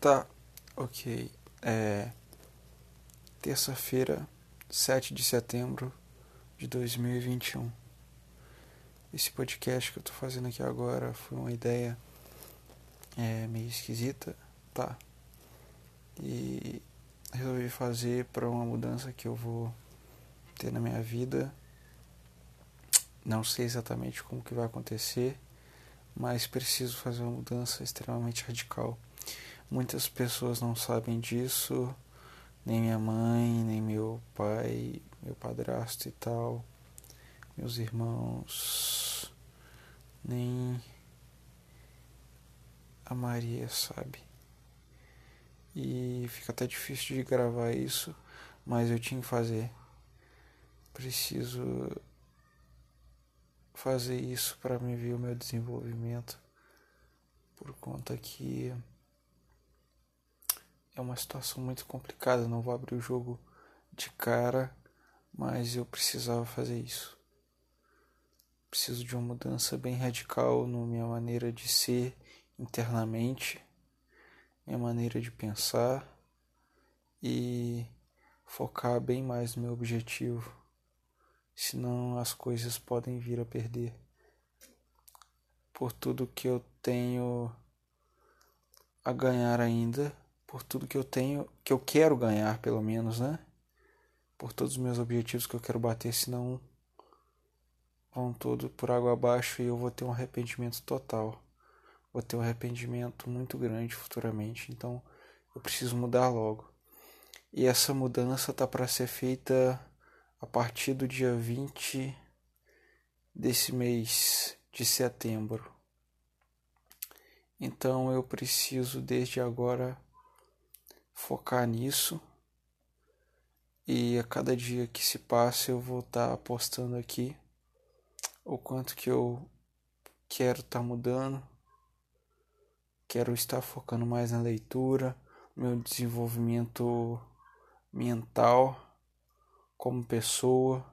Tá, ok. É. Terça-feira, 7 de setembro de 2021. Esse podcast que eu tô fazendo aqui agora foi uma ideia é, meio esquisita, tá? E resolvi fazer para uma mudança que eu vou ter na minha vida. Não sei exatamente como que vai acontecer, mas preciso fazer uma mudança extremamente radical. Muitas pessoas não sabem disso, nem minha mãe, nem meu pai, meu padrasto e tal, meus irmãos, nem a Maria sabe. E fica até difícil de gravar isso, mas eu tinha que fazer. Preciso fazer isso para me ver o meu desenvolvimento por conta que é uma situação muito complicada, não vou abrir o jogo de cara, mas eu precisava fazer isso. Preciso de uma mudança bem radical na minha maneira de ser internamente, minha maneira de pensar e focar bem mais no meu objetivo senão as coisas podem vir a perder. Por tudo que eu tenho a ganhar ainda, por tudo que eu tenho, que eu quero ganhar pelo menos, né? Por todos os meus objetivos que eu quero bater, senão vão todos por água abaixo e eu vou ter um arrependimento total. Vou ter um arrependimento muito grande futuramente, então eu preciso mudar logo. E essa mudança tá para ser feita a partir do dia 20 desse mês de setembro. Então eu preciso desde agora focar nisso e a cada dia que se passa eu vou estar tá postando aqui o quanto que eu quero estar tá mudando, quero estar focando mais na leitura, meu desenvolvimento mental como pessoa,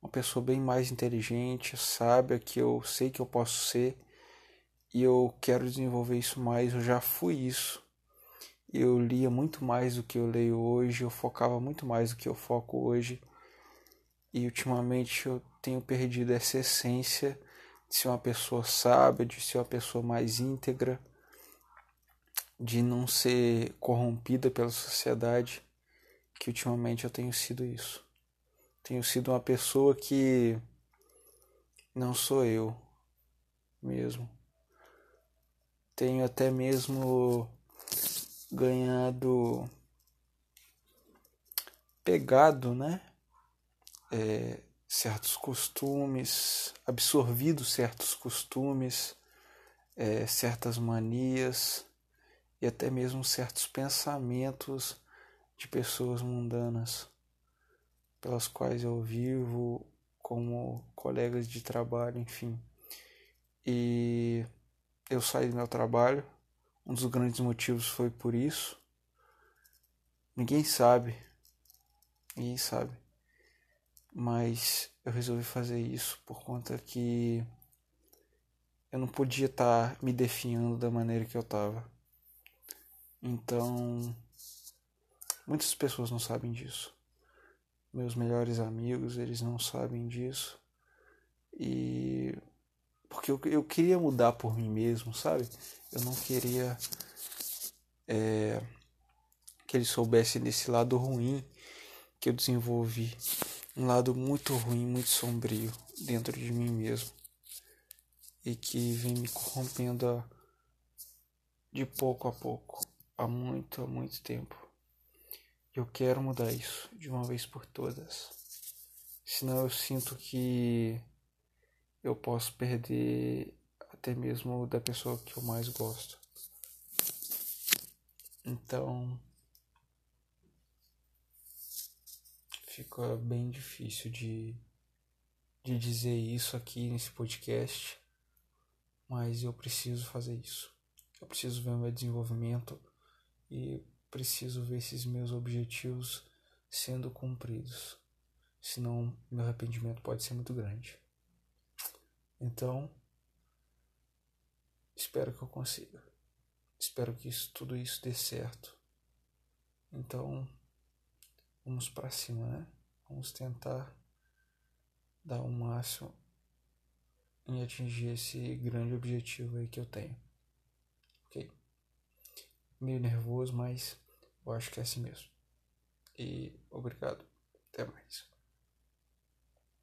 uma pessoa bem mais inteligente, sábia, que eu sei que eu posso ser e eu quero desenvolver isso mais. Eu já fui isso. Eu lia muito mais do que eu leio hoje, eu focava muito mais do que eu foco hoje. E ultimamente eu tenho perdido essa essência de ser uma pessoa sábia, de ser uma pessoa mais íntegra, de não ser corrompida pela sociedade que ultimamente eu tenho sido isso. Tenho sido uma pessoa que não sou eu mesmo. Tenho até mesmo ganhado, pegado, né? É, certos costumes, absorvido certos costumes, é, certas manias e até mesmo certos pensamentos de pessoas mundanas pelas quais eu vivo como colegas de trabalho, enfim. E eu saí do meu trabalho, um dos grandes motivos foi por isso. Ninguém sabe, ninguém sabe, mas eu resolvi fazer isso por conta que eu não podia estar me definhando da maneira que eu estava. Então, Muitas pessoas não sabem disso. Meus melhores amigos, eles não sabem disso. E porque eu, eu queria mudar por mim mesmo, sabe? Eu não queria é, que eles soubessem desse lado ruim que eu desenvolvi. Um lado muito ruim, muito sombrio dentro de mim mesmo. E que vem me corrompendo de pouco a pouco, há muito, há muito tempo. Eu quero mudar isso de uma vez por todas. Senão eu sinto que eu posso perder até mesmo da pessoa que eu mais gosto. Então fica bem difícil de, de dizer isso aqui nesse podcast, mas eu preciso fazer isso. Eu preciso ver o meu desenvolvimento e preciso ver esses meus objetivos sendo cumpridos. Senão, meu arrependimento pode ser muito grande. Então, espero que eu consiga. espero que isso, tudo isso dê certo. Então, vamos para cima, né? Vamos tentar dar o um máximo em atingir esse grande objetivo aí que eu tenho. Ok? Meio nervoso, mas eu acho que é assim mesmo. E obrigado. Até mais.